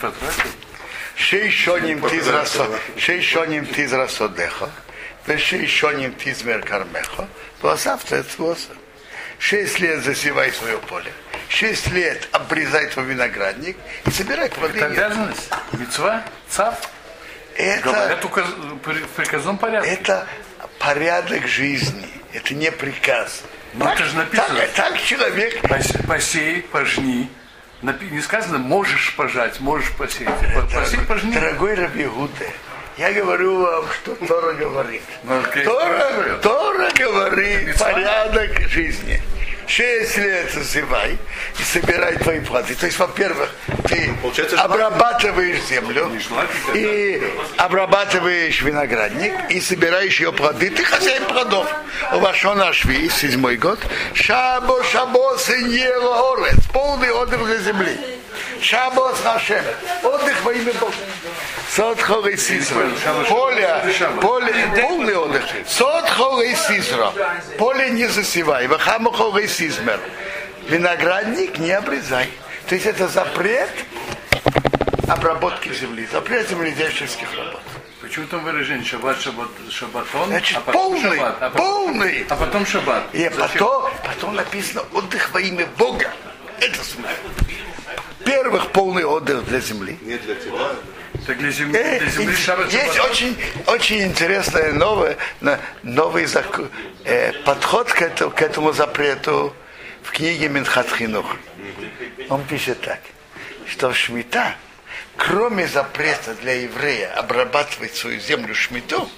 Потратил? Шейшоним тизрасодеха, шейшоним тизмер кармеха, то завтра это твоса. Шесть лет засевай свое поле, шесть лет обрезай твой виноградник и собирай плоды. Это обязанность? Мецва? Цав? Это, Говорят указ... при- в приказном порядке. это порядок жизни, это не приказ. Ну, это же написано. Так, так человек Пос- Посей, пожни. Не сказано, можешь пожать, можешь посеять. По- Посей, пожни. Дорогой Раби Гуде, я говорю вам, что Тора говорит. Ну. Тора, Тора говорит порядок жизни. Шесть лет засевай и собирай твои плоды. То есть, во-первых, ты Получается, обрабатываешь землю и обрабатываешь виноградник и собираешь ее плоды. Ты хозяин плодов. Вошел наш весь, седьмой год. Шабо, шабо, сеньело, орец. Полный отдых для земли. Шабо с нашим. Отдых во имя Бога. Сот хорей сизра. Поле, поле, полный отдых. Сот хорей сизра. Поле не засевай. Вахама хорей сизмер. Виноградник не обрезай. То есть это запрет обработки земли, запрет земледельческих работ. Почему там выражение шаббат, шаббат, шаббатон, Значит, а потом полный, шаббат, а потом, полный. а потом шаббат? И Зачем? потом, потом написано отдых во имя Бога. Это смысл. Первых полный отдых для земли. Не для тебя. Так для земли, Э, для земли шаббат, Есть шаббатон. очень, очень интересный новый, новый зак- э, подход к этому, к этому запрету в книге Минхатхинух. Он пишет так, что в Шмита, кроме запрета для еврея обрабатывать свою землю шмиту,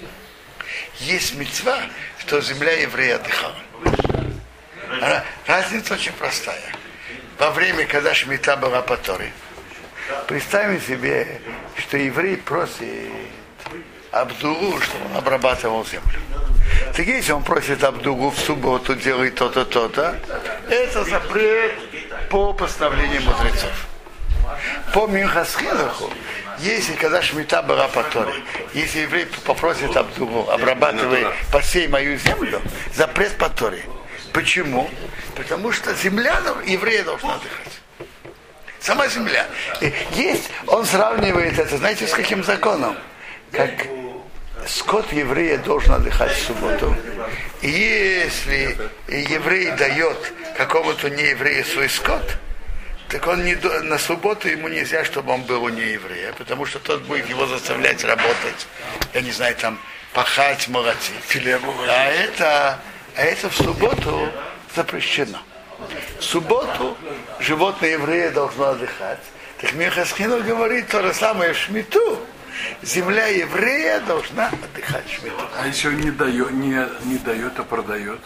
есть мецва, что земля еврея отдыхала. Ра- Разница очень простая. Во время, когда шмита была по Торе, представим себе, что еврей просит Абдулу, чтобы он обрабатывал землю. Так если он просит Абдулу в субботу делать то-то, то-то, это запрет по постановлению мудрецов. По Минхасхинаху, если когда шмита была по Торе, если еврей попросит Абдулу, обрабатывай, посей мою землю, запрет по Торе. Почему? Потому что земля еврея должна отдыхать. Сама земля. Есть, он сравнивает это, знаете, с каким законом? Как скот еврея должен отдыхать в субботу. И если еврей дает какому-то нееврею свой скот, так он не, на субботу ему нельзя, чтобы он был у нееврея, потому что тот будет его заставлять работать, я не знаю, там, пахать, молотить. А это, а это в субботу запрещено. В субботу животное еврея должно отдыхать. Так Михаскину говорит то же самое в Шмиту. Земля еврея должна отдыхать в Шмиту. А если он не дает, не, не дает, а продает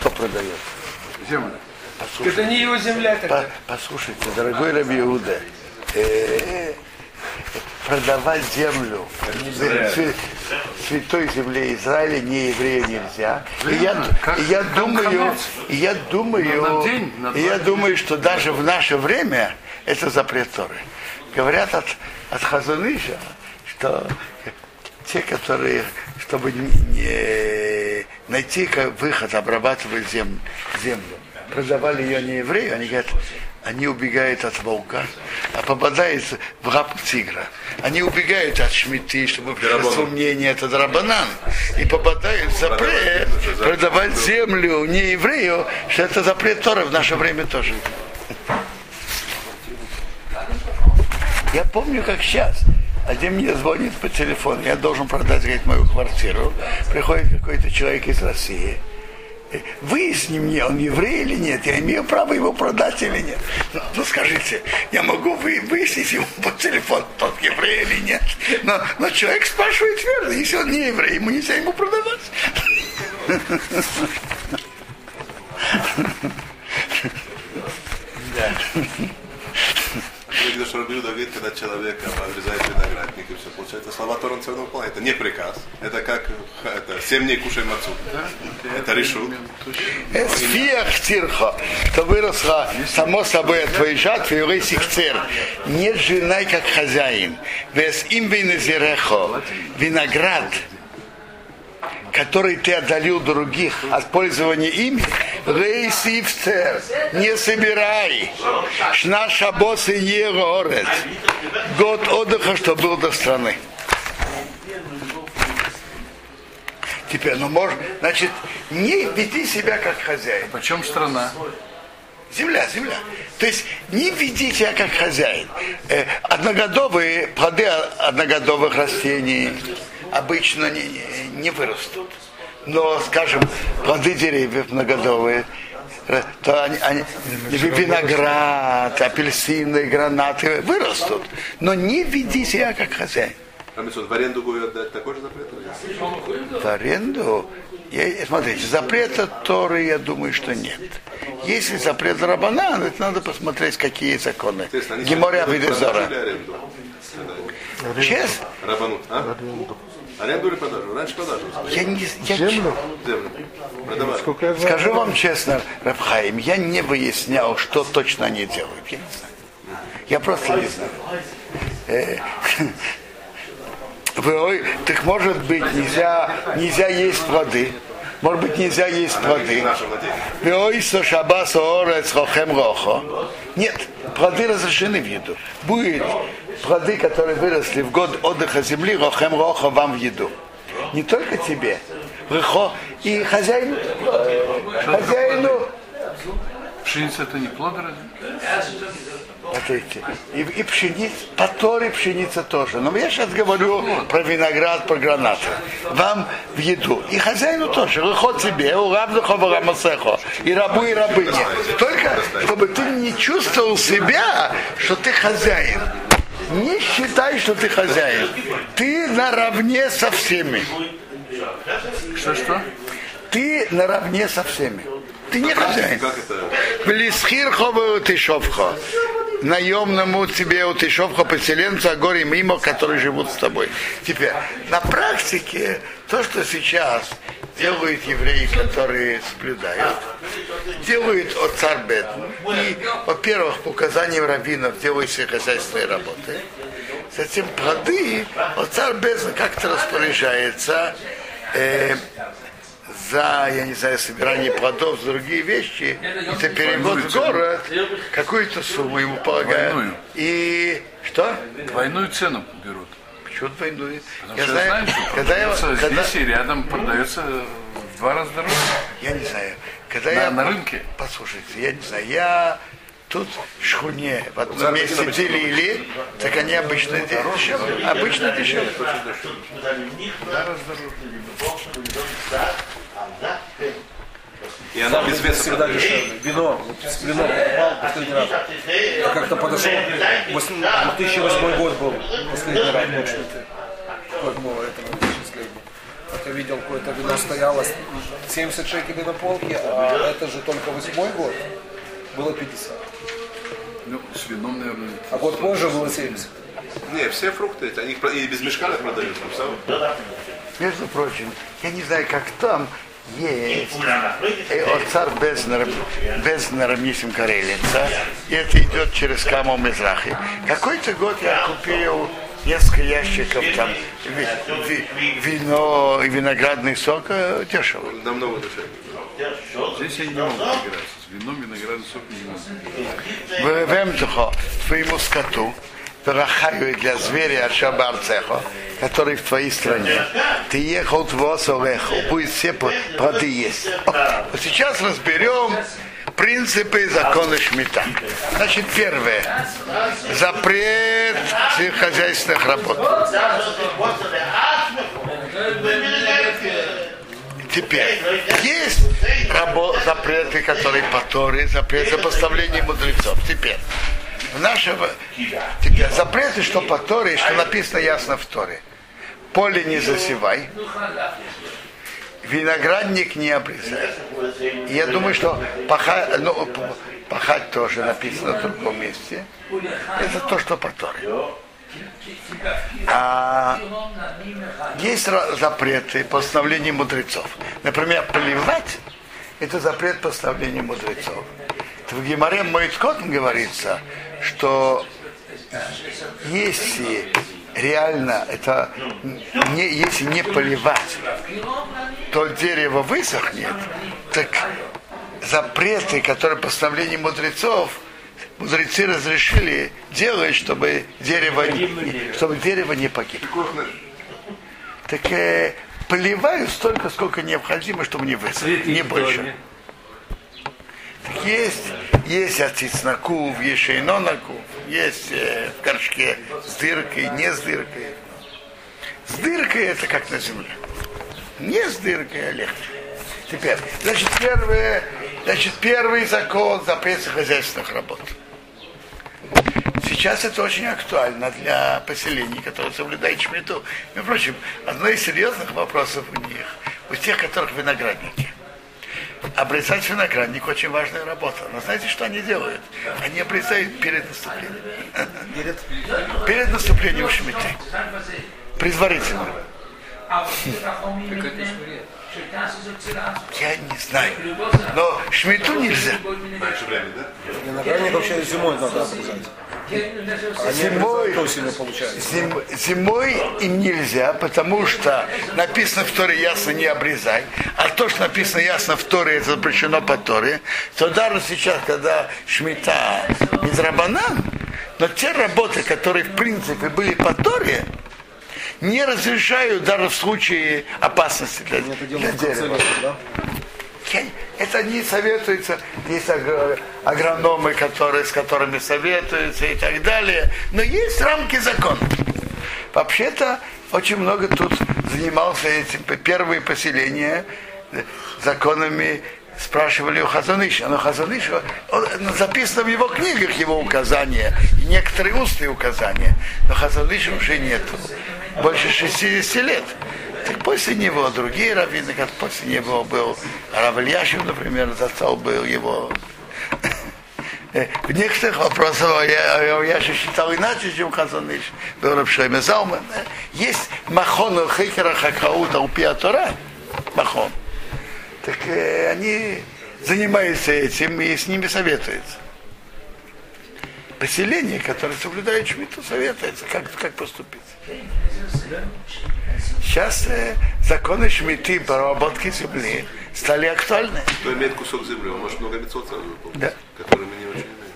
Кто продает? землю? Это не его земля По- послушайте, дорогой Раби Иуда, э, продавать землю. Свя- святой земле Израиля не еврею нельзя. И я, и я думаю, и я думаю, и я думаю, что даже в наше время это запрет Торы. Говорят от, от Хазаныша, что те, которые, чтобы не найти выход, обрабатывать зем- землю, продавали ее не еврею, они говорят, они убегают от волка, а попадают в лапу тигра. Они убегают от шмиты, чтобы пришло мнение, это драбанан, и попадают в запрет продавать землю не еврею, что это запрет Торы в наше время тоже. Я помню, как сейчас. Один мне звонит по телефону, я должен продать, говорит, мою квартиру. Приходит какой-то человек из России. Выясни мне, он еврей или нет, я имею право его продать или нет. Ну, ну, скажите, я могу вы, выяснить ему по телефону, тот еврей или нет. Но, но человек спрашивает верно, если он не еврей, ему нельзя ему продавать. Видно, Рабиуда говорит, когда человек обрезает виноградник и все. Получается, слова Тора он все равно выполняет. Это не приказ. Это как это, семь дней кушай мацу. Это решут. Сфиях тирха, что выросла само собой от твоей жатвы, и сикцер. Не женай как хозяин. Вес им винозерехо, виноград, который ты отдалил других от пользования ими, рейси в цер, не собирай. Шна шабос и не горец. Год отдыха, что был до страны. Теперь, ну может, значит, не веди себя как хозяин. Почем страна? Земля, земля. То есть не веди себя как хозяин. Э, одногодовые плоды одногодовых растений обычно не, не вырастут. Но, скажем, плоды деревьев многодовые, э, то они, они, виноград, апельсины, гранаты вырастут. Но не веди себя как хозяин. Рамисон, в аренду будет отдать такой же запрет? В аренду? Я, смотрите, запрета Торы, я думаю, что нет. Если запрет Рабанан, это надо посмотреть, какие законы. Геморя Видезора. Честно? Рабанут, а? Аренду или продажу? Раньше продажу. Я не, я, Землю? Землю. Продавали. Сколько я знаю, Скажу вам честно, Рабхаим, я не выяснял, что точно они делают. Я не знаю. Я просто не знаю. Э, вы, так может быть нельзя, нельзя есть воды. Может быть нельзя есть воды. Нашим владением. Веойсо шабас орец хохем рохо. Нет, плоды разрешены в еду. Будет плоды, которые выросли в год отдыха земли, рохем рохо вам в еду. Не только тебе, рехо и хозяину, хозяину Пшеница это не плод разве? Смотрите, и, и пшеница, по Торе пшеница тоже. Но я сейчас говорю про виноград, про гранаты. Вам в еду. И хозяину тоже. Выход тебе, у рамасехо, и рабу, и рабыне. Только, чтобы ты не чувствовал себя, что ты хозяин. Не считай, что ты хозяин. Ты наравне со всеми. Что-что? Ты наравне со всеми. Ты не хозяин. Как это? Блисхирхо утышовхо. Наемному тебе утышовхо поселенцу, а горе мимо, которые живут с тобой. Теперь, на практике, то, что сейчас делают евреи, которые соблюдают, делают от царь И, во-первых, по указаниям раввинов делают все хозяйственные работы. Затем плоды, от царь как-то распоряжается э, за, я не знаю, собирание плодов, за другие вещи, и за перевод в город, какую-то сумму ему полагают. Двойную. И что? Двойную цену берут. Почему двойную? Потому Я что знаю, знаю, что когда я, продается когда, здесь и рядом продается в два раза дороже. я не знаю, когда На- я... на рынке? Послушайте, я не знаю, я тут в шхуне в одном месте делили, так они обычно дешевле. Обычно дешевле. И она без веса Всегда дешевле. Вино. Вот Вино покупал последний раз. Я как-то подошел, восьм- 2008 год был последний раз, ты. Как было это. Как я видел, какое-то вино стояло 70 шекелей на полке, а это же только восьмой год было 50. Ну, с вином, наверное, А год позже было 70. Не, все фрукты, эти, они их и без мешка продают. Между прочим, я не знаю, как там есть Безнер, Безнер Мисим Карелица, и это идет через Камо Мизрахи. Какой-то год я купил несколько ящиков там ви- ви- вино и виноградный сок э, дешево. Намного дешевле. здесь я не могу играть. С вином, виноградным соком не могу. Вемтухо, твоему скоту, Рахаю для зверя Ашаба Арцехо, который в твоей стране. Ты ехал в Осорехо, будет все плоды есть. Вот сейчас разберем принципы и законы Шмита. Значит, первое. Запрет сельскохозяйственных работ. Теперь, есть рабо- запреты, которые по Торе, запрет за мудрецов. Теперь, в нашего, теперь запреты, что по Торе, что написано ясно в Торе. Поле не засевай, виноградник не обрезай. Я думаю, что пахать, ну, пахать тоже написано в другом месте. Это то, что по Торе. А есть запреты постановления мудрецов. Например, поливать – это запрет постановления мудрецов. В Геморе Моицкотом говорится, что если реально это не, если не поливать, то дерево высохнет, так запреты, которые постановление мудрецов, мудрецы разрешили делать, чтобы дерево, чтобы дерево не погибло. Так э, поливаю столько, сколько необходимо, чтобы не высохло, не больше. Так есть, есть ацицнакув, есть шейнонакув, есть э, в горшке с дыркой, не с дыркой. С дыркой это как на земле. Не с дыркой, а легче. Теперь, значит, первый, значит, первый закон запрета хозяйственных работ. Сейчас это очень актуально для поселений, которые соблюдают шмиту. Между прочим, одно из серьезных вопросов у них, у тех, которых виноградники. Обрезать виноградник очень важная работа. Но знаете, что они делают? Они обрезают перед наступлением. Перед? Перед наступлением шмиты. Предварительно. Я не знаю. Но шмиту нельзя. Виноградник вообще зимой надо обрезать. Зимой-. Зим- зимой им нельзя, потому что написано в Торе ясно не обрезай, а то, что написано ясно в Торе, это запрещено по Торе, то даже сейчас, когда шмита из Рабанан, но те работы, которые в принципе были по Торе, не разрешают даже в случае опасности для, для дерева. Это не советуется, есть агро- агрономы, которые, с которыми советуются и так далее. Но есть рамки закона. Вообще-то очень много тут занимался этим первые поселения э, законами спрашивали у Хазаныша. Но Хазаныша, он- записано в его книгах его указания, и некоторые устные указания. Но Хазаныша уже нету. Больше 60 лет. Так после него другие раввины, как после него был Равальяшев, например, застал был его. В некоторых вопросах Равальяшев считал иначе, чем Хазаныш. Был Рабшайме Залман. Есть Махон Хейкера Хакаута у Пиатора. Махон. Так э, они занимаются этим и с ними советуются. Поселение, которое соблюдает шмиту, советуется, как, как поступить. Сейчас э, законы шмиты по обработке земли стали актуальны. Кто имеет кусок земли, он может много мецот сразу выполнить, Да. которые мы не очень имеем.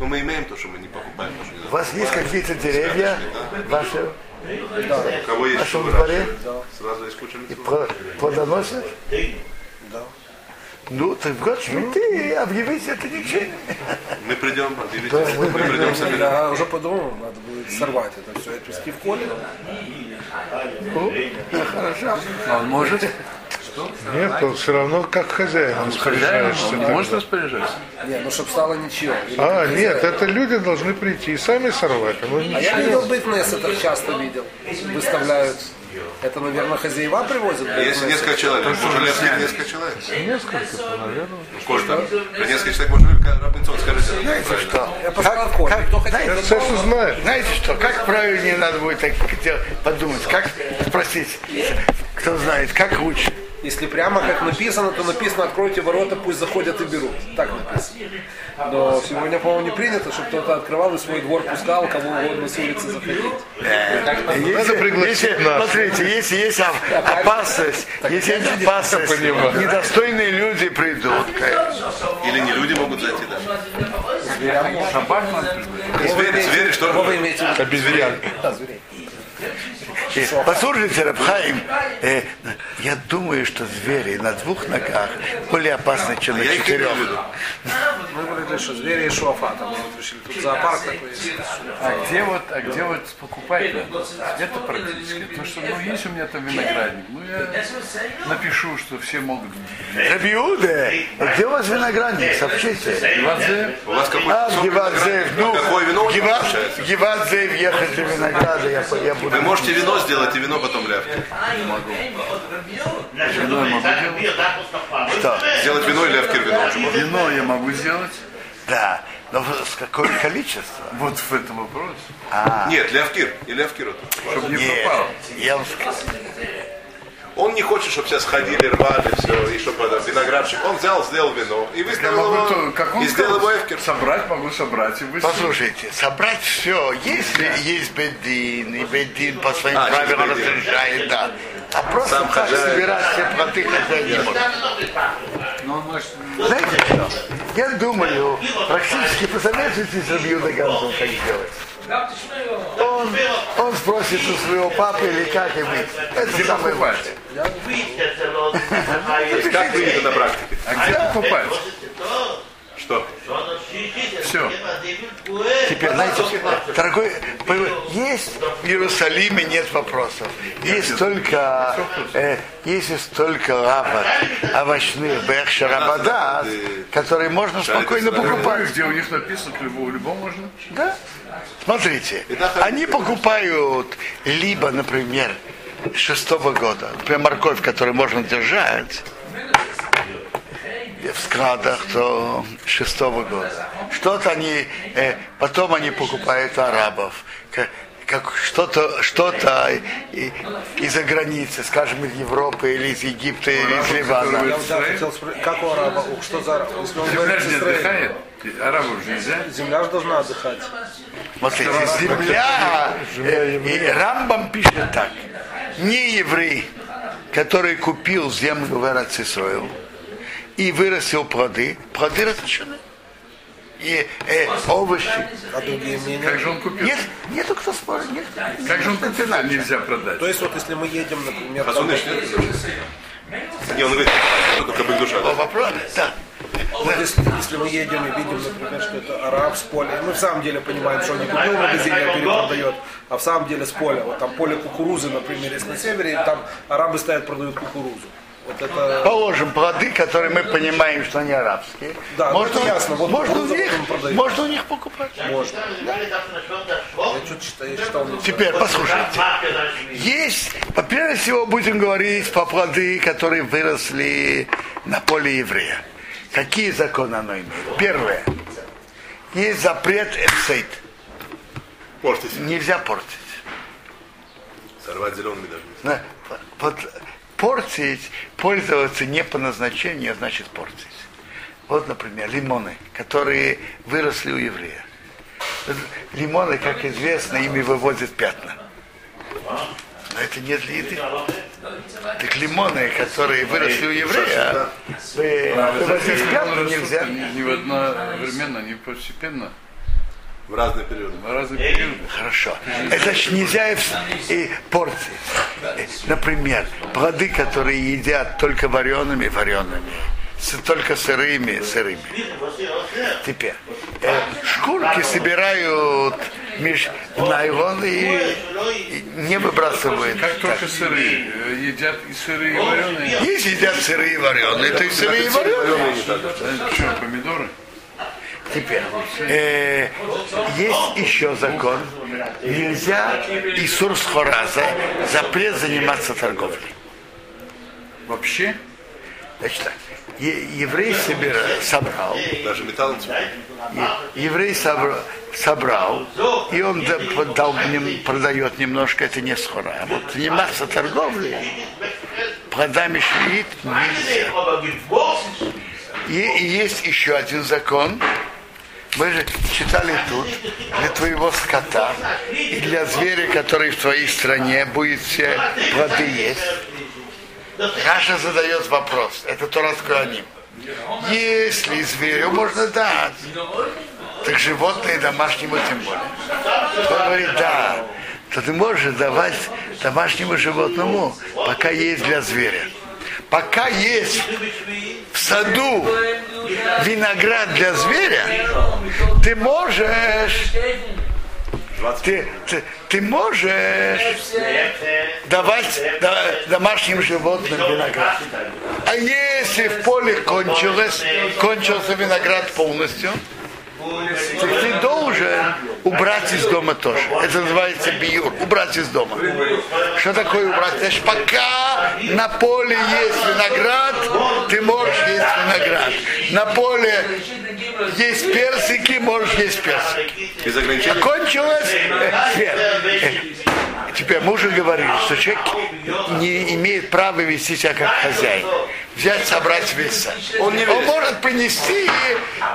Но мы имеем то, что мы не покупаем. то, что не У вас есть какие-то деревья ваши У кого есть вашем дворе сразу есть куча и мецот. пло- плодоносят? Да. Ну, так в год шмиты объявить это ничего. Мы придем, объявите, мы придем соберем. Я уже подумал, надо будет сорвать это все, отвезти в коле. Ну, Хорошо. А он может? Нет, он все равно как хозяин он не тогда. может распоряжаться. Не, ну чтобы стало ничего. А, нет, это люди должны прийти и сами сорвать. Оно А я видел бейкнес, это часто видел. Выставляют. Это, наверное, хозяева привозят Если несколько человек, можно ли несколько человек? Несколько, наверное. Сколько? При несколько человек можно ли рабынцов, скажите, Знаете что? Я поставил в коле. Кто тот Саша знает. Знаете что, как правильнее надо будет так подумать, как спросить, кто знает, как лучше. Если прямо как написано, то написано откройте ворота, пусть заходят и берут. Так написано. Но сегодня, по-моему, не принято, чтобы кто-то открывал и свой двор пускал, кому угодно с улицы заходить. Если, пригласить если- нас. смотрите, если есть оп- опасность, если есть опасность, недостойные люди придут. Или не люди могут зайти надо. Звери, звери, что в виду? Обезьян. Да, зверей. И Послушайте, Рабхаим, э, я думаю, что звери на двух ногах более опасны, чем на Я их четырех. Мы говорили, что звери и шуафата. Мы вот решили, тут зоопарк такой есть. А где вот, а где вот покупать? Это практически. То, что, ну, есть у меня там виноградник, ну, я напишу, что все могут. Рабиуда, где у вас виноградник, сообщите. Вадзе, У вас какой А, в сок Гевадзеев, ну, Какое вино у в вас Гева- получается? в Гевадзеев ехать винограда, я, по- я буду. Вы можете вино сделать и вино потом вино я могу. Что? Сделать вино и ляпки вино уже можно. Вино я могу сделать. Да, но с какое количество? Вот в этом вопрос. Нет, лявкир. И лявкир. Чтобы не пропало. я вам скажу. Он не хочет, чтобы все сходили, рвали все, и чтобы это, виноградщик. Он взял, сделал вино и выставил его, то- как он и сделал сказал, его эфкер. собрать, могу собрать и выставить. Послушайте, собрать все, если есть бедин, и бедин по своим А, правилам разрешает, да. А просто Сам так хозяин. собирать все плоты хозяин не может. Может... Знаете что? Я думаю, практически посоветуйтесь с Рабью Гаnsом, как сделать. Он, он спросит у своего папы или как и быть. Это самое покупать? лучшее. Как принято на практике? А где покупать? Что? Все. Теперь, знаете, дорогой, есть в Иерусалиме нет вопросов. Есть только, э, есть только лавок овощных Бехшарабада, которые можно спокойно покупать. Где у них написано, к любому, любому можно? Да? Смотрите, они покупают либо, например, шестого года, например, морковь, которую можно держать в складах, то шестого года. Что-то они, э, потом они покупают арабов, как, что-то, что-то из-за границы, скажем, из Европы или из Египта или из Ливана. Я хотел спросить, как у араба, что за араб? Земля же не отдыхает. Арабов же нельзя. земля же должна отдыхать. Смотрите, земля, э, и Рамбам пишет так. Не еврей, который купил землю в Эрцисроил и вырастил плоды, плоды разрешены. И э, овощи. А другие мнения? Как же он купил? Нет, нету кто спорит. Нет, Как же он купил, а нельзя продать? То есть вот если мы едем, например, там, Разумный нет? Не, он говорит, что только бы душа. да? Вопрос, да. вот если, если мы едем и видим, например, что это араб с поля, и мы в самом деле понимаем, что он не купил в магазине, а перепродает, а в самом деле с поля. Вот там поле кукурузы, например, есть на севере, и там арабы стоят, продают кукурузу. Вот это... Положим, плоды, которые мы понимаем, что они арабские. Да, можно, это ясно. Вот можно, у них, можно у них покупать. Можно. Я чуть читал, я читал. не Теперь, послушайте. Есть, во-первых, всего будем говорить по плоды, которые выросли на поле еврея. Какие законы оно имеет? Первое. Есть запрет эпсейт. Портить. Нельзя портить. Сорвать зелеными даже. Вот портить, пользоваться не по назначению, значит портить. Вот, например, лимоны, которые выросли у еврея. Лимоны, как известно, ими выводят пятна. Но это не для еды. Так лимоны, которые выросли у еврея, вы- выводить пятна нельзя. Не, не в одновременно, не постепенно, В разные периоды. в разные периоды. Хорошо. Это значит нельзя и, в- и портить. Э, Например, плоды, которые едят только вареными, вареными. Только сырыми, сырыми. Теперь, э, шкурки собирают меж найлон и, и не выбрасывают. Как только сырые, э, едят и сырые, и вареные. Если едят сырые и вареные, то и сырые и вареные. Э, Что, помидоры? Теперь, э, есть еще закон. Нельзя и сурсхораза запрет заниматься торговлей. Вообще? Значит так, е- еврей собира- собрал, Даже е- еврей собра- собрал, и он да- подал нем- продает немножко, это не схора. А вот заниматься торговлей, плодами швид нельзя. И, и есть еще один закон. Мы же читали тут, для твоего скота и для зверя, который в твоей стране будет все плоды есть. Раша задает вопрос, это Торас Куаним. Если зверю можно дать, так животное домашнему тем более. Он говорит, да, то ты можешь давать домашнему животному, пока есть для зверя. Пока есть в саду виноград для зверя, ты можешь ты, ты, ты можешь давать да- домашним животным виноград. А если в поле кончилось, кончился виноград полностью, то ты должен убрать из дома тоже. Это называется биюр, убрать из дома. Что такое убрать? Значит, пока на поле есть виноград, ты можешь есть виноград. На поле есть персики, можешь есть персики. Без ограничений? Кончилось. Теперь мы уже говорили, что человек не имеет права вести себя как хозяин. Взять, собрать весь сад. Он не Он может принести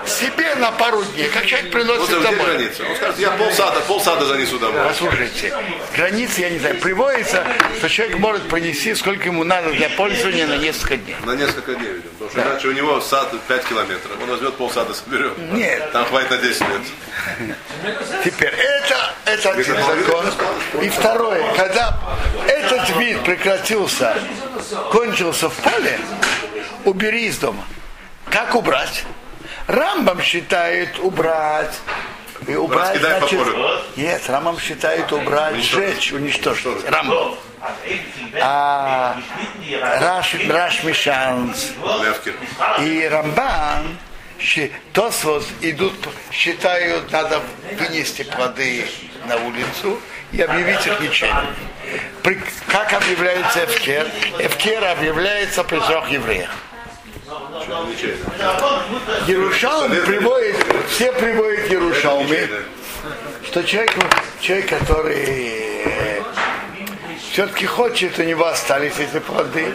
себе на пару дней, как человек приносит где домой. граница? Он скажет, я полсада, полсада занесу домой. Послушайте, границы, я не знаю, приводится, что человек может принести, сколько ему надо для пользования на несколько дней. На несколько дней, видимо. Потому что иначе у него сад 5 километров. Он возьмет полсада, соберет. Нет. Там хватит на 10 лет. Теперь это, это один закон. И второе, когда этот вид прекратился, кончился в поле, убери из дома. Как убрать? Рамбам считает убрать. И убрать, значит, нет, Рамбам считает убрать, сжечь, уничтожить. Рамбам. А Раш, Раш Мишанс и Рамбан, Тосвот идут, считают, надо вынести плоды на улицу и объявить их ничем. При- как объявляется Эвкер? Эвкер объявляется при трех евреях. Ерушалм приводит, все приводят Ерушалме, что человек, человек который все-таки хочет, у него остались эти плоды,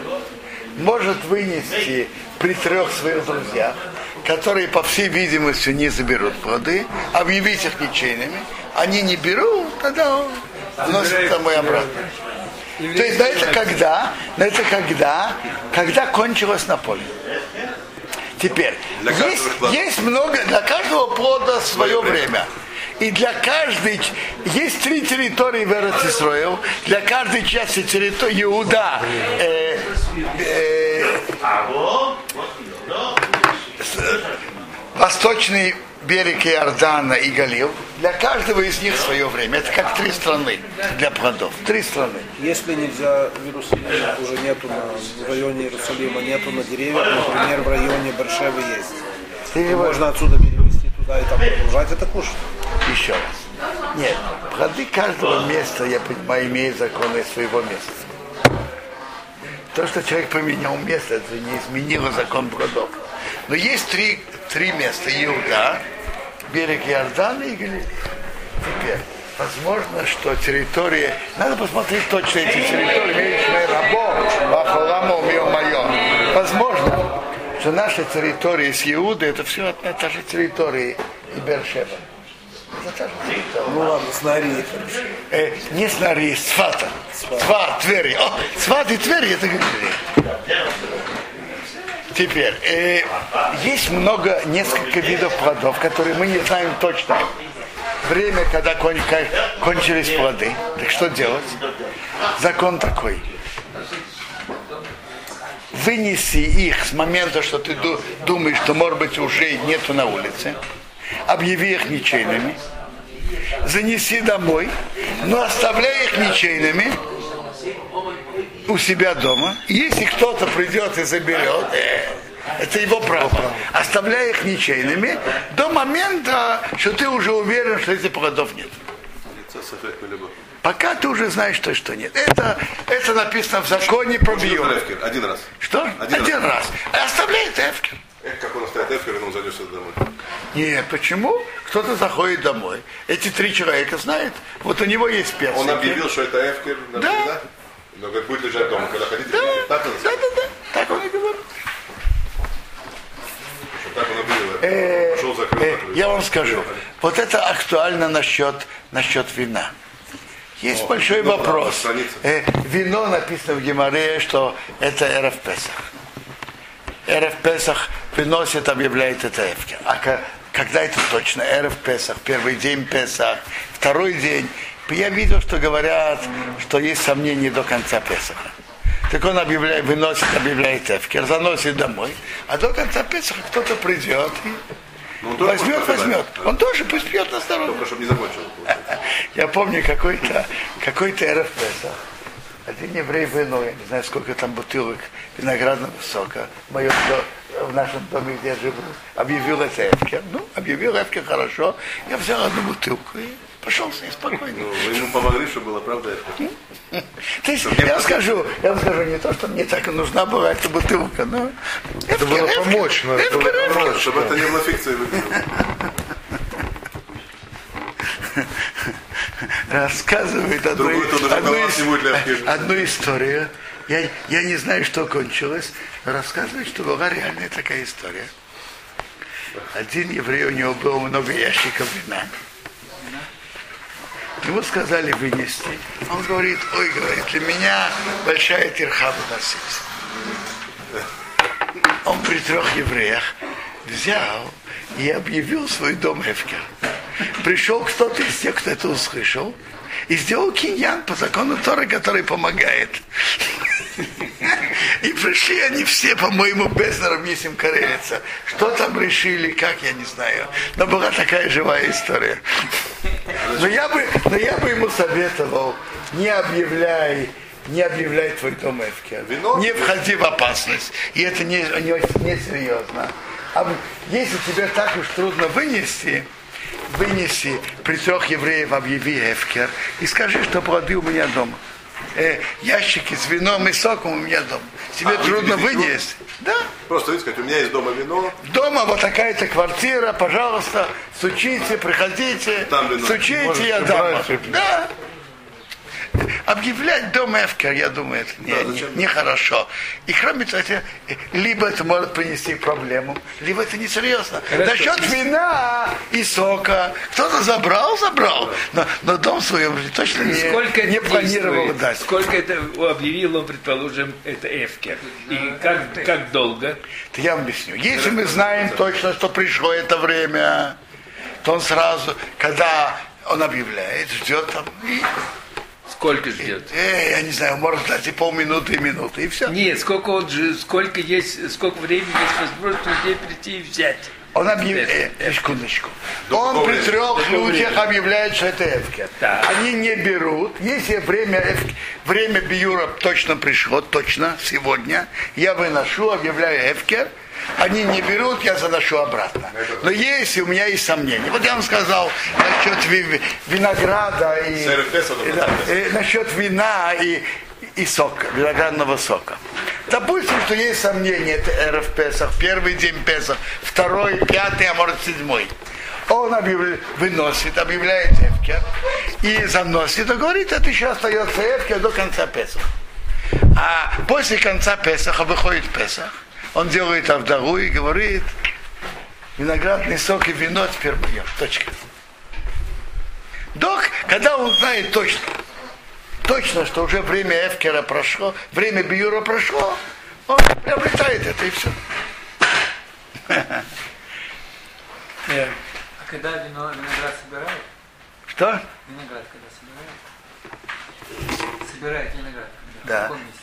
может вынести при трех своих друзьях, которые, по всей видимости, не заберут плоды, объявить их ничейными. Они не берут, тогда он вносит домой обратно. То есть, да, это когда? Да, это когда? Когда кончилось на поле. Теперь, Для есть, есть много, для каждого плода свое время. И для каждой, есть три территории в Эрцисроил, для каждой части территории Иуда, э, э, с- восточный берег Иордана и Галил, для каждого из них свое время. Это как три страны для плодов. Три страны. Если нельзя в Иерусалиме, уже нету на, в районе Иерусалима, нету на деревьях, например, в районе Баршевы есть. Его- Можно отсюда перевести туда и там погружать это кушать. Еще раз. Нет, плоды каждого места, я понимаю, имеют законы своего места. То, что человек поменял место, это не изменило закон плодов. Но есть три, три места. Иуда, берег Иордана и Галилея. Теперь, возможно, что территория... Надо посмотреть точно эти территории. Мы рабо, мое. Возможно, что наша территория с Иуды, это все одна и та же территория и территория. Ну ладно, с Нарией. Э, не с Нари, с Фата. Сват, Твери. О, Сват и Твери это Галилея. Теперь, э, есть много, несколько видов плодов, которые мы не знаем точно. Время, когда кон- кончились плоды. Так что делать? Закон такой. Вынеси их с момента, что ты ду- думаешь, что, может быть, уже нету на улице. Объяви их ничейными занеси домой, но оставляй их ничейными у себя дома. Если кто-то придет и заберет, э, это его право. Оставляй их ничейными до момента, что ты уже уверен, что этих плодов нет. Пока ты уже знаешь, что, что нет. Это, это написано в законе про. Левкин один раз. Что? Один Один, раз. раз. Оставляет Эфкер. Эх, как он оставит Эфкер, и он занесет домой. Нет, почему? Кто-то заходит домой. Эти три человека знают. Вот у него есть персики. Он объявил, что это Эфкер навсегда. Да. Но говорит, будет лежать дома, когда хотите. Да, Так, да, он, да, да. Так он и говорит. так он объявил. Э, Пошел закрыл. э, закрыл. я вам скажу, вот это актуально насчет, насчет вина. Есть большой вино, вопрос. Э, вино написано в Геморе, что это Эрев Песах. Эрев Песах выносит, объявляет это Эвке. А когда это точно? Эрев Песах, первый день Песах, второй день. Я видел, что говорят, что есть сомнения до конца Песаха. Так он объявляет, выносит, объявляет Эвкер, заносит домой. А до конца Песаха кто-то придет и Ну, он возьмет, возьмет. Он тоже пусть пьет на здоровье. Только чтобы не закончил. Я помню какой-то какой-то РФ Песах. Один еврей вынул, я не знаю, сколько там бутылок виноградного сока в, моем в нашем доме, где я живу. Объявил это Эвкер. Ну, объявил Эвкер хорошо. Я взял одну бутылку и Пошел с ней спокойно. Ну, вы ему помогли, чтобы было правда это. То есть, я вам скажу, я вам скажу, не то, что мне так и нужна была эта бутылка, но... Это было помочь, надо было помочь. Чтобы это не было фикцией выглядело. рассказывает одну, Другой тут уже одну, историю. Я, я не знаю, что кончилось, но рассказывает, что была реальная такая история. Один еврей, у него было много ящиков вина. Ему сказали вынести. Он говорит, ой, говорит, для меня большая тирха выносить. Он при трех евреях взял и объявил свой дом Эфкер. Пришел кто-то из тех, кто это услышал, и сделал киньян по закону Торы, который помогает. И пришли они все, по-моему, без Рамисим Карелица. Что там решили, как, я не знаю. Но была такая живая история. Но я бы, но я бы ему советовал, не объявляй, не объявляй твой дом Эфкер. Вино? Не входи в опасность. И это не, не, не серьезно. А если тебе так уж трудно вынести, вынеси при трех евреев объяви Эфкер и скажи, что плоды у меня дома. Э, ящики с вином и соком у меня дома. Тебе А, трудно вынести. Да. Просто видите, сказать, у меня есть дома вино, Дома вот такая-то квартира, пожалуйста, стучите, приходите, Там вино. стучите, Можете я дам. Да. Объявлять дом Эфкер, я думаю, это не- Да, не- нехорошо. И кроме того, это, э, либо это может принести проблему, либо это несерьезно. Насчет вина и сока, кто-то забрал, забрал, но, но дом свой он точно не, Сколько не планировал дать. Сколько это объявил он, предположим, это Эфкер? И как, как долго? Это я вам объясню. Если мы знаем точно, что пришло это время, то он сразу, когда он объявляет, ждет там, Сколько ждет? э, я не знаю, может дать и полминуты, и минуты, и все. Нет, сколько он же, сколько есть, сколько времени есть возможность людей прийти и взять. Он объявляет, э, секундочку. До Он при трех случаях времени? объявляет, что это Эфкер. Так. Они не берут. Если время, Эф- время Биюра точно пришло, точно, сегодня, я выношу, объявляю Эфкер, они не берут, я заношу обратно. Но если у меня есть сомнения, вот я вам сказал насчет ви- винограда и, и, да, да, э, насчет вина и, и сока, виноградного сока. Допустим, что есть сомнения, это РФ Песах, первый день Песах, второй, пятый, а может седьмой. Он объявля- выносит, объявляет Эвкер и заносит, и говорит, это еще остается Эвкер до конца Песах. А после конца Песаха выходит Песах, он делает Авдару и говорит, виноградный сок и вино теперь мое. Точка. Док, когда он знает точно, точно, что уже время Эвкера прошло, время Биюра прошло, он приобретает это и все. Э, А когда вино, виноград собирают? Что? Виноград когда собирают? Собирают виноград. когда? Да. В каком месяце?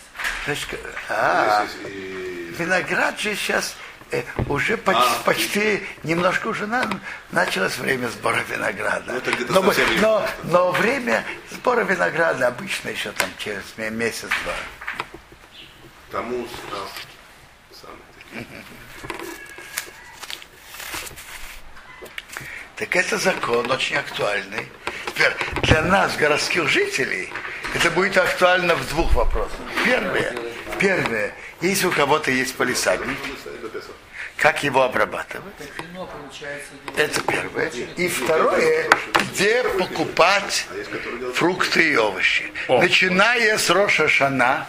Значит, а, и- виноград же сейчас э, уже почти, А. почти немножко уже на- началось время сбора винограда. Ну, но, но, но время сбора винограда обычно еще там через ме- месяц-два. Тому да, самый. Так это закон очень актуальный. Теперь, для нас, городских жителей, это будет актуально в двух вопросах. Первое, первое, если у кого-то есть полисадник, как его обрабатывать? Это первое. И второе, где покупать фрукты и овощи. Начиная с Роша Шана,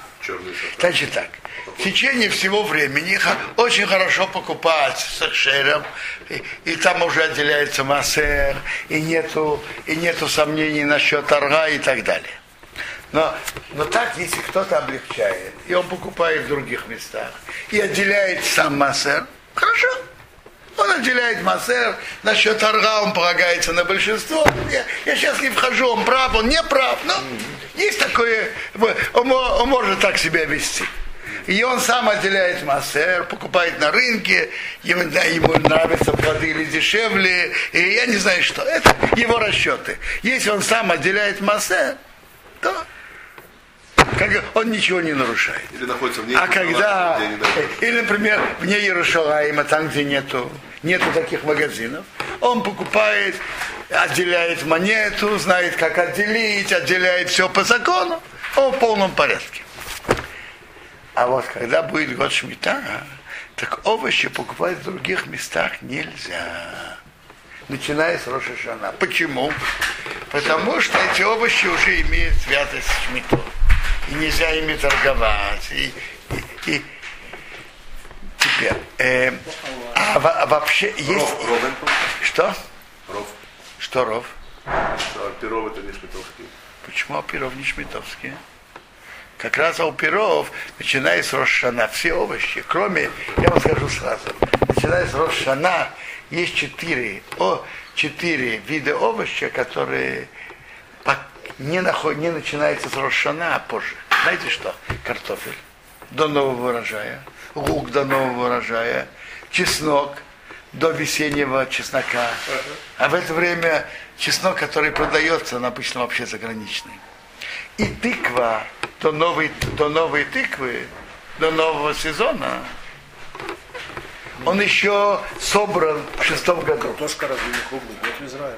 значит так, в течение всего времени очень хорошо покупать с шером, и, и там уже отделяется массер, и нету, и нету сомнений насчет торга и так далее. Но, но так, если кто-то облегчает, и он покупает в других местах, и отделяет сам массер, хорошо. Он отделяет массер, насчет торга он полагается на большинство. Я, я сейчас не вхожу, он прав, он не прав. Но есть такое, он, он может так себя вести. И он сам отделяет массер, покупает на рынке, ему, да, ему нравятся плоды или дешевле, и я не знаю что. Это его расчеты. Если он сам отделяет массер, то как, он ничего не нарушает. Или находится вне А когда, э, или, например, вне Иерушалаима, там, где нету, нету таких магазинов, он покупает отделяет монету, знает, как отделить, отделяет все по закону, он в полном порядке. А вот когда будет год шмита, так овощи покупать в других местах нельзя. Начиная с Рошашана. Почему? Потому что эти овощи уже имеют святость с шмитом. И нельзя ими торговать. И, и, и теперь. э, а, во- а вообще есть. Ров, ровен, Что? ров. Что ров? А Перов это не шпитовский. Почему Алпиров не шмитовские? Как раз Алпиров, начиная с Рошана, все овощи, кроме, я вам скажу сразу, начиная с Рошана, есть четыре, о, четыре вида овоща, которые не, наход, не начинаются с Рошана, а позже. Знаете что? Картофель до нового урожая, лук до нового урожая, чеснок до весеннего чеснока. А в это время чеснок, который продается, он обычно вообще заграничный. И тыква до новой, до новой тыквы, до нового сезона, он еще собран в шестом году. Картошка разве не в Израиле?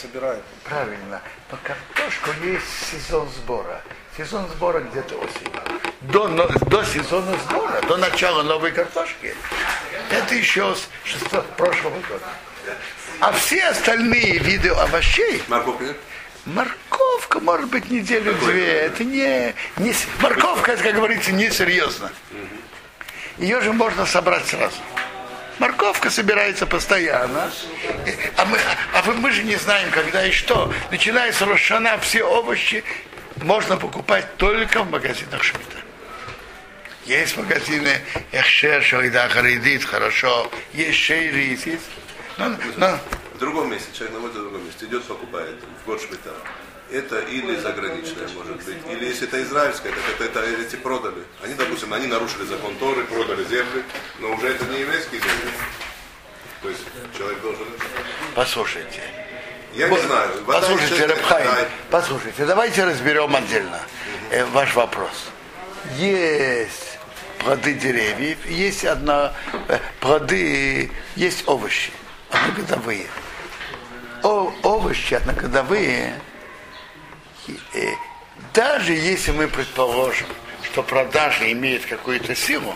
Собирают. Правильно. Но картошку есть сезон сбора. Сезон сбора где-то осенью. До, но- до сезона сбора, до начала новой картошки. Это еще с шесто- прошлого года. А все остальные виды овощей, Морковка морковка, может быть, неделю-две. Это не, не... Морковка, это, как говорится, несерьезно. Ее же можно собрать сразу. Морковка собирается постоянно. А мы, а мы же не знаем, когда и что. Начиная с Рошана, все овощи можно покупать только в магазинах Шмита. Есть магазины Эхшер, Шайда, Харидит, хорошо. Есть Шейрит, есть... Но, но В другом месте, человек находится в другом месте, идет, покупает в год шмита. Это или заграничное, может быть, или если это израильское, так это, это эти продали. Они, допустим, они нарушили закон Торы, продали земли, но уже это не еврейские земли. То есть человек должен... послушайте. Я не знаю. Послушайте, Рабхайм, да, послушайте, давайте разберем отдельно э, ваш вопрос. Есть плоды деревьев, есть одна, э, плоды, есть овощи, одногодовые. О, овощи одногодовые, э, даже если мы предположим, что продажа имеет какую-то силу,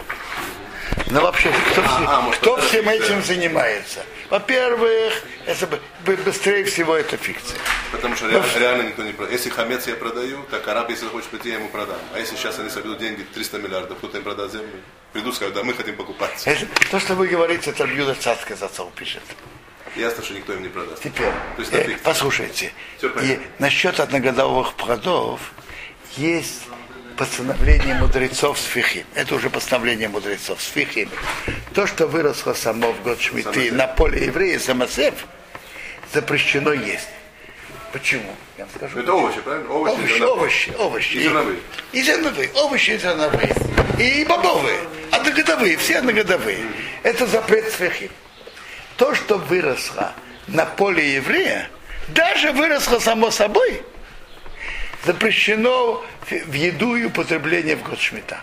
но вообще, кто, все- а, кто всем этим занимается? Во-первых, это бы- бы- быстрее всего это фикция. Потому что реально, реально никто не продает. Если хамец я продаю, так араб, если захочет прийти, я ему продам. А если сейчас они соберут деньги, 300 миллиардов, кто-то им продаст землю, придут, скажут, да, мы хотим покупать. Это, то, что вы говорите, это Юда Цацка Зацал пишет. Ясно, что никто им не продаст. Теперь, То есть э, послушайте, и насчет одногодовых плодов есть постановление мудрецов с Фихим. Это уже постановление мудрецов с Фихим. То, что выросло само в год Шмиты на поле еврея, самосев, запрещено есть. Почему? Я вам скажу. Это овощи, правильно? Овощи, Овощи, зерновые. овощи, овощи. И зерновые. И зерновые, овощи и зерновые. И бобовые, одногодовые, все одногодовые. Это запрет свяхи. То, что выросло на поле еврея, даже выросло само собой, запрещено в еду и употребление в год Шмита.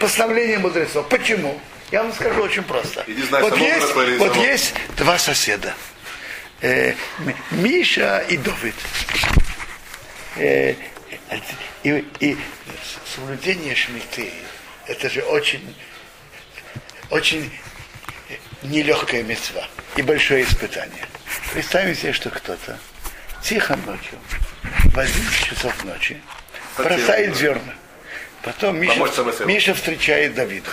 Постановление мудрецов. Почему? Я вам скажу очень просто. Знай, вот есть, вот само. есть два соседа. Э, Миша и Довид. Э, и, и соблюдение шмиты, это же очень, очень нелегкая мецва и большое испытание. Представим себе, что кто-то тихо ночью, в 11 часов ночи, бросает зерна. Потом Миша. Миша встречает Давида.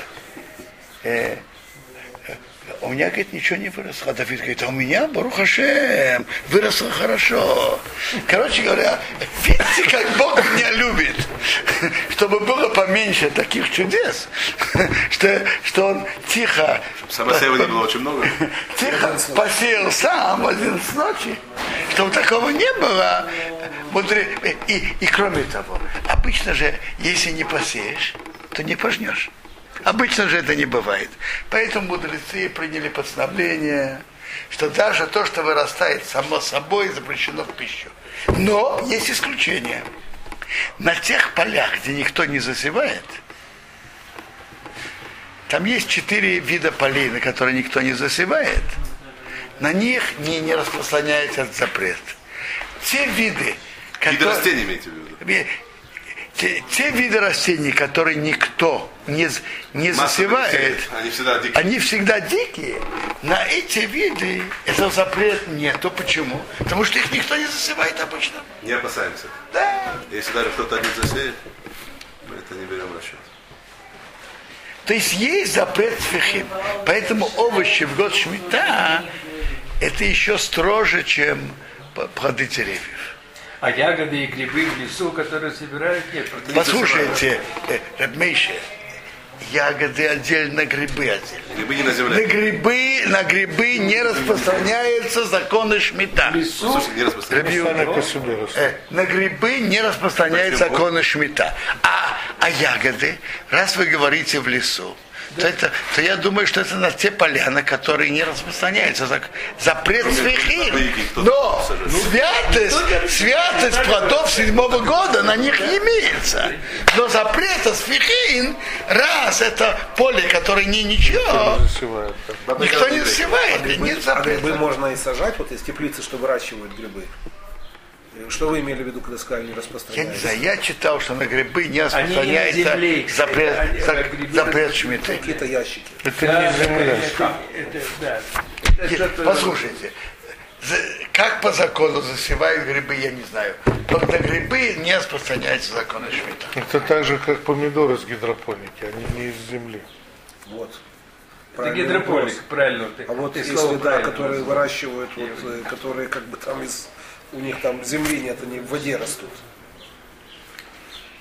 Э, у меня, говорит, ничего не выросло. А Давид говорит, а у меня, Барухашем, выросло хорошо. Короче говоря, видите, как Бог меня любит. Чтобы было поменьше таких чудес, что, что он тихо, Самосева не было очень много. тихо посеял сам в 11 ночи. Чтобы такого не было. И, и кроме того, обычно же, если не посеешь, то не пожнешь. Обычно же это не бывает. Поэтому мудрецы приняли постановление, что даже то, что вырастает само собой, запрещено в пищу. Но есть исключения. На тех полях, где никто не засевает, там есть четыре вида полей, на которые никто не засевает. на них не, не распространяется этот запрет. Те виды, Виды которые... растений имеете в виду? Те, те виды растений, которые никто не, не засевает, Они всегда дикие. они всегда дикие. На эти виды этого запрет нету. Почему? Потому что их никто не засевает обычно. Не опасаемся. Да. Если даже кто-то один засеет, мы это не берем в расчет. То есть есть запрет фихим. Поэтому овощи в год шмита это еще строже, чем плоды деревьев. А ягоды и грибы в лесу, которые собирают, нет. Послушайте, э, Рабмейша, ягоды отдельно, грибы отдельно. Грибы не на На земле. грибы, на грибы не распространяются законы шмита. Себе растут. Э, на грибы не распространяются законы шмита. А, а ягоды, раз вы говорите в лесу, то, это, то я думаю, что это на те поля, на которые не распространяется зак- запрет свихин. Но сажает. святость, святость плодов седьмого года на них не имеется. Но запрета свихин, раз это поле, которое не ничего, никто не засевает, и нет А грибы запрета. можно и сажать, вот из теплицы, что выращивают грибы. Что вы имели в виду, когда сказали не Я не распространяется? знаю, я читал, что на грибы не Они распространяется их запрет, они, за- грибы запрет шмиты. Какие-то ящики. Это Да, не земля. это, это, да. Это Послушайте, как по закону засевают грибы, я не знаю. Но на грибы не распространяется закон Шмидта. Это так же, как помидоры с гидропоники. Они не из земли. Вот. Это гидропоник, вопрос. правильно. ты- А вот ты если, слово да, правильно которые выращивают, вот, э, которые как бы там из, у них там земли нет, они в воде растут.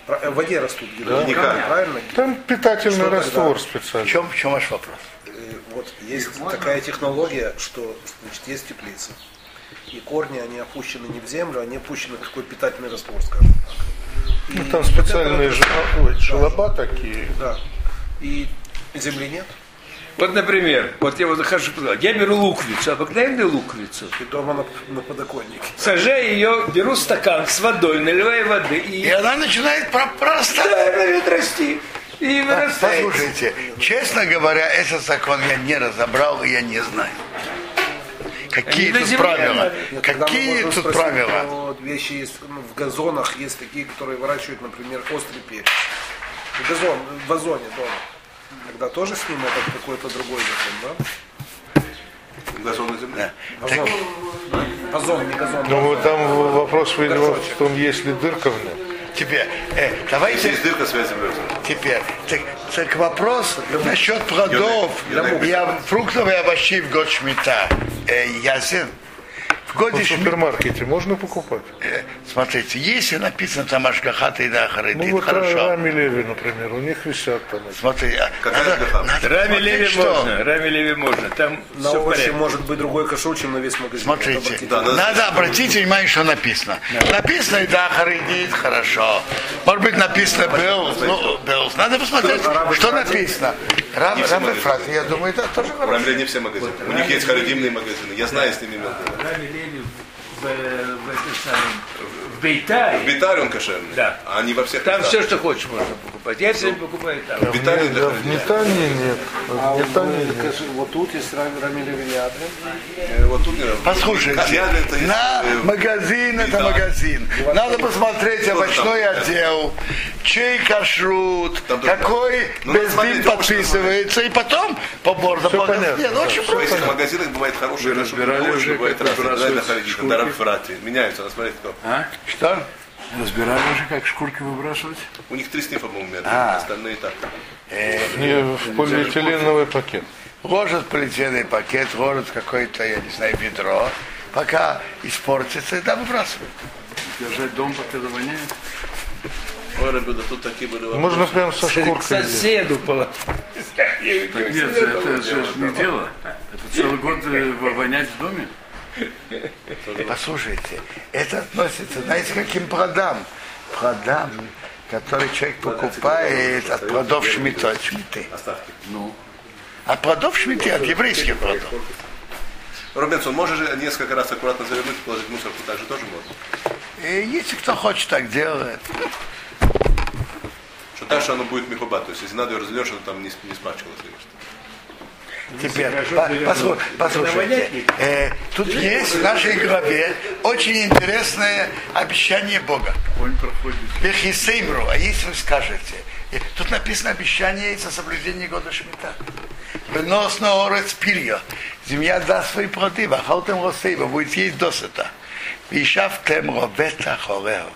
Э, В воде растут гидропоники, Никак. правильно? Там питательный Что тогда? раствор В специальный. чем, в чем ваш вопрос? Э, Вот есть такая технология, что значит, есть теплица. И корни, они опущены не в землю, они опущены в такой питательный раствор, скажем так. И Ну, там вот специальные это жела- ой, желоба такие. Да. И земли нет. Вот, например, вот я вот захожу, я беру луковицу, обыкновенную луковицу, И дома на, на подоконнике. сажаю ее, беру стакан с водой, наливаю воды И и она начинает про- простать. начинает расти. И вырастает. Послушайте, честно говоря, этот закон я не разобрал, и я не знаю. Какие Они тут земле, правила? мы Какие тут спросить правила? про Вещи есть ну, в газонах, есть такие, которые выращивают, например, острый перец. В газон, в вазоне дома. Тогда тоже с ним это какой-то другой закон, да? Газон на земле. Вазон. Вазон, не газон. Ну, вот там вопрос видимо, в том, есть ли дырка в нем. Теперь, э, давайте есть дырка, землей. теперь. Так, так вопрос насчет плодов ов- фруктов и овощей в год шмита. Э, ясен. В годе В супермаркете можно покупать? э, смотрите, если написано там Ашгахата и Дахарит, Ну, вот хорошо. Рами Леви, например, у них висят там. Смотри, а, Какая надо, надо Рами Леви что. можно, Рами Леви можно, там На все овощи может быть другой кашрут, чем на весь магазин. Смотрите, Вот обратите Да, надо- надо обратить внимание, что написано. Написано и да, харидит, хорошо. Может быть написано Белл, ну, Беллс. Надо посмотреть, что написано. Рам, Рам я думаю, это тоже хорошо. Рамле не все магазины. У них есть харидимные магазины. Я знаю, с ними в, в, самом, в Бейтае, В Битаре он кошерный. Да. А они во всех там местах. все, что хочешь, можно покупать. Я все время покупаю там. В Битаре для Да, в метании нет. В метании нет. Вот тут есть Рамиль Вильядрин. Э, Вот тут, наверное, Послушайте, Кальян это есть, на э, магазин это да. магазин. Надо посмотреть там? овощной отдел, чей кашрут, какой Ну, бездин подписывается, и потом по борду. Всё по- понятно, Нет, ну, очень В этих просто. магазинах бывает хороший, разбирали уже, бывает рафрати. Меняются, надо смотреть кто. А? Что? Разбирали уже, как шкурки выбрасывать? У них три снифа, по-моему, метра, А. остальные так. Не в полиэтиленовый пакет. ложат полиэтиленовый пакет, ложат какое-то, я не знаю, ведро, пока испортится, и да, выбрасывают. Держать дом, пока воняет? Ой, ребята, тут такие были вопросы. Можно прям со К шкуркой. взять. соседу. Так нет, это же не дело. Это целый год э, во- вонять в доме. Послушайте, это относится, знаете, к каким плодам? Плодам, которые человек покупает от плодов шмита, от шмиты. Ну, От плодов шмиты, от еврейских плодов. Робинсон, можешь же несколько раз аккуратно завернуть и положить мусорку, так же тоже можно? И если кто хочет так делает, Что так, что оно будет мехоба, то есть если надо ее развернешь, оно там не, не смачкалось или что. Теперь, по- послу- послушайте, э, тут есть в нашей главе очень интересное обещание Бога. Бехисеймру, а если вы скажете, тут написано обещание за соблюдение года Шмита. Вынос на орец пилья. Земля даст свои плоды, вахалтем росейба, будет есть досыта. Вишав тем ровета хорео.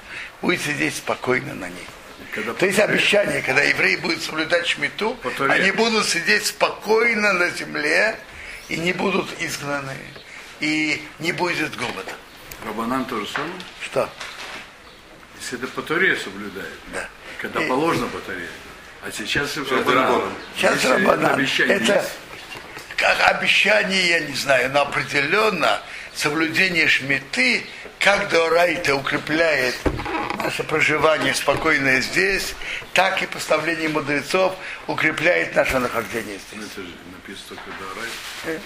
Будет сидеть спокойно на ней. Когда То есть обещание, когда евреи будут соблюдать шмиту, они будут сидеть спокойно на земле и не будут изгнаны, и не будет голода. Рабанан то же самое. Что? Если это по Торе соблюдает. Да. Когда И- положено по Торе. А сейчас это Сейчас Рабанан. Сейчас Рабанан. обещание Это есть, как обещание, я не знаю, но определенно соблюдение шмиты, как Дорайта укрепляет наше проживание спокойное здесь, так и поставление мудрецов укрепляет наше нахождение ну, здесь. это же написано только Дорай.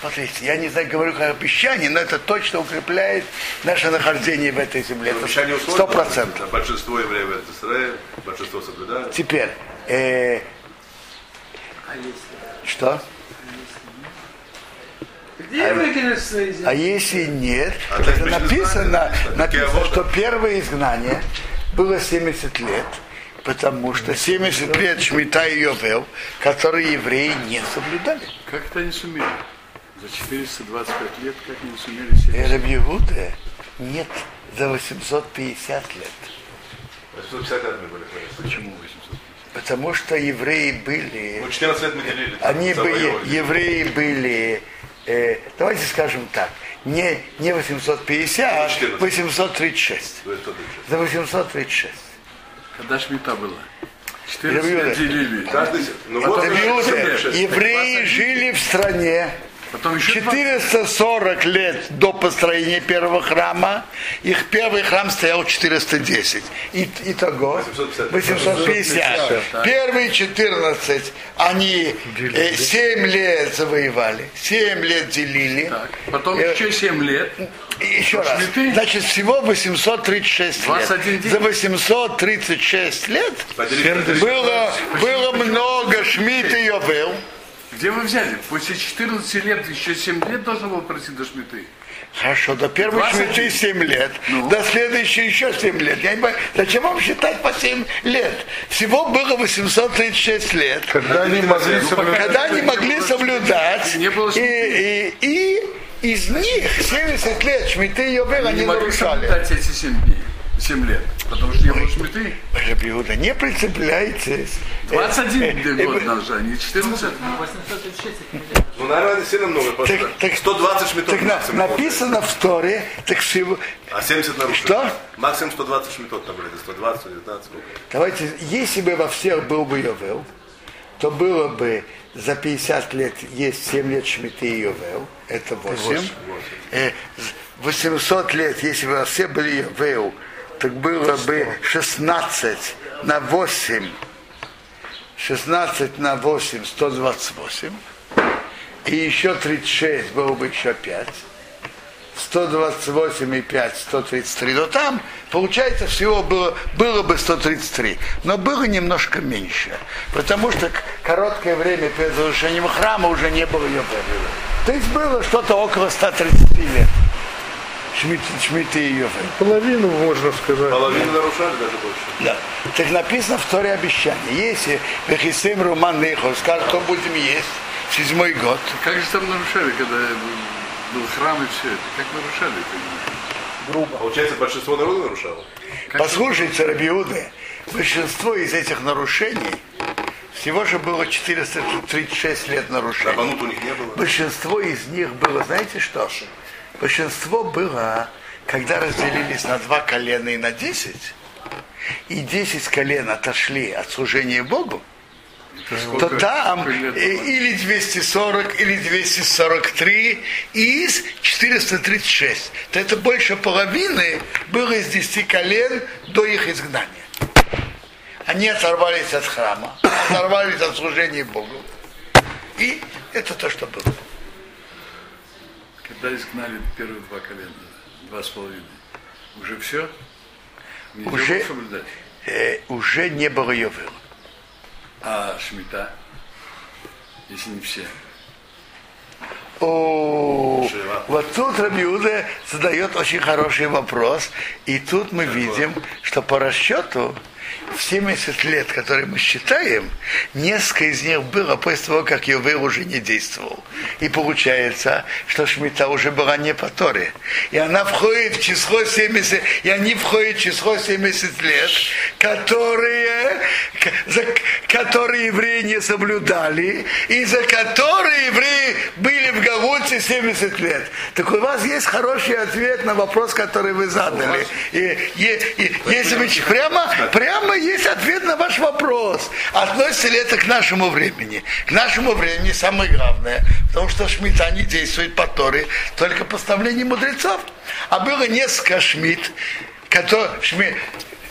Смотрите, я не знаю, говорю как обещание, но это точно укрепляет наше нахождение в этой земле. Сто процентов. Большинство евреев это Израиль, большинство соблюдают. Теперь, э, А если? что? Где выкинуть свои земли? А если нет, А то так это написано, знаем, написано, что первое изгнание было 70 лет, потому что 70 лет Шмита и Йовел, которые евреи не соблюдали. Как это они сумели? За 425 лет как они сумели себе? Рабьегуда нет за 850 лет. 850 лет мы были. Почему 800? Потому что евреи были, Ну, 14 лет мы делили. они были, евреи были, э, давайте скажем так, не, не 850, а 14. 836. То есть, что дальше? За 836. Когда Шмита была? 14 Рабиуда. лет делили. Каждый... Ну, вот, евреи 21. жили в стране Потом еще два- 440 лет до построения первого храма. Их первый храм стоял 410. И, итого 850. 850. Первые 14 они 7 лет завоевали, 7 лет делили. Так. Потом Э, еще 7 лет. И Еще раз. Значит, всего 836 лет. 21 день. За 836 лет было, было много Шмидт и Йовел. Где вы взяли? После 14 лет еще 7 лет должен был пройти до Шмиты. Хорошо, до первой 21. шмиты 7 лет, Ну. до следующей еще 7 лет. Я не понимаю, зачем вам считать по 7 лет? Всего было 836 лет. Когда они могли соблюдать. Когда они могли соблюдать, Не было и, и, и из них 70 лет Шмиты и Йовел они не могли нарушали. соблюдать эти 7 дней. 7 лет. Потому что было Шмиты. Рабиуда, не прицепляйтесь. 21 Э, э, год назад, а не 14. 836 это миллион. Ну, наверное, сильно много. Так- так- 120 шмитов Так на- написано в Торе, так всего. А 70 нарушили. Что? Максимум 120 шмитов там были. 120, 19. сколько? Давайте, если бы во всех был бы Йовел, то было бы за 50 лет есть 7 лет Шмиты и Йовел, это 8. Э, 800 лет, если бы во все были Йовел, так было бы 16 на 8. 16 на 8, 128. И еще 36, было бы еще 5. 128 и 5, 133. Но там, получается, всего было, было бы 133. Но было немножко меньше. Потому что короткое время перед разрушением храма уже не было ее То есть было что-то около 130 лет. Шмидт, Шмидт и Йофель. Половину, можно сказать. Половину нарушали, даже больше. Да. Так написано в Торе обещание. Если Бехисим Руман Нейхо скажет, то будем есть седьмой год. Как же там нарушали, когда был храм и все это? Как нарушали это? Получается, большинство народа нарушало. Послушайте, Рабиуды, большинство из этих нарушений всего же было 436 лет нарушений. Рабанут у них не было. Большинство из них было, знаете что? Большинство было, когда разделились на два колена и на 10, и 10 колен отошли от служения Богу, то там или 240, или 243 из 436. То это больше половины было из 10 колен до их изгнания. Они оторвались от храма, оторвались от служения Богу. И это то, что было. Когда изгнали первые два колена, два с половиной, уже все? Нельзя Уже- было соблюдать. Э, уже не было Йовела. А Шмита, если не все. О, вот тут Рабиуда задает очень хороший вопрос. И тут мы видим, что по расчету в 70 лет, которые мы считаем, несколько из них было после того, как Йовер уже не действовал. И получается, что Шмита уже была не по Торе. И она входит в число 70, и они входят в число 70 лет, которые, за которые евреи не соблюдали, и за которые евреи были в Галуте 70 лет. Так у вас есть хороший ответ на вопрос, который вы задали. И, и- и если вы ч- прямо, прямо есть ответ на ваш вопрос. Относится ли это к нашему времени? К нашему времени самое главное, потому что Шмита не действует по Торе, только постановление мудрецов. А было несколько Шмит, которые, шми-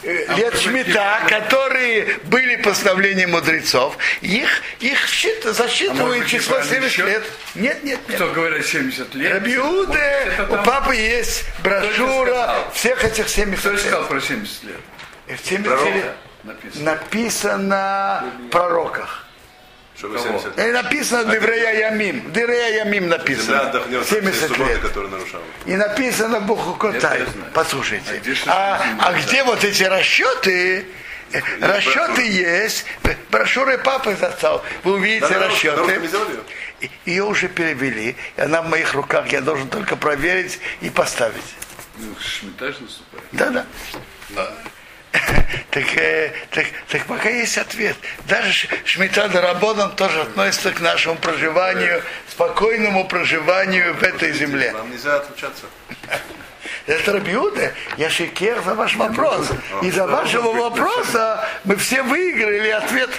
э, лет Шмита, которые были постановлением мудрецов, их, их счит- А засчитывают быть, число неправильный 70 счет? лет. Нет, нет, нет. Кто говорит 70 лет? Рабиуде, Это у папы есть брошюра всех этих 70 Кто лет. сказал про 70 лет? И в 70 Пророка лет Написано. написано в пророках. Чтобы Кого? 70 И написано Деврея Ямим. Деврея Ямим написано. отдохнет от всей 70 субботы, лет. И написано я знаю. Послушайте. А где А, а где вот эти расчеты? Э, Расчеты есть. Брошюры папы застал. Вы увидите Да, расчеты. ее? Уже перевели. И она в моих руках. Я должен только проверить и поставить. Ну, наступает. Да-да. Так, э, так, так пока есть ответ. Даже Шмита Дарабоном тоже относится к нашему проживанию, спокойному проживанию в этой земле. Нам нельзя отлучаться. Это Рабиуда, я шикер за ваш вопрос. И за вашего вопроса мы все выиграли ответ.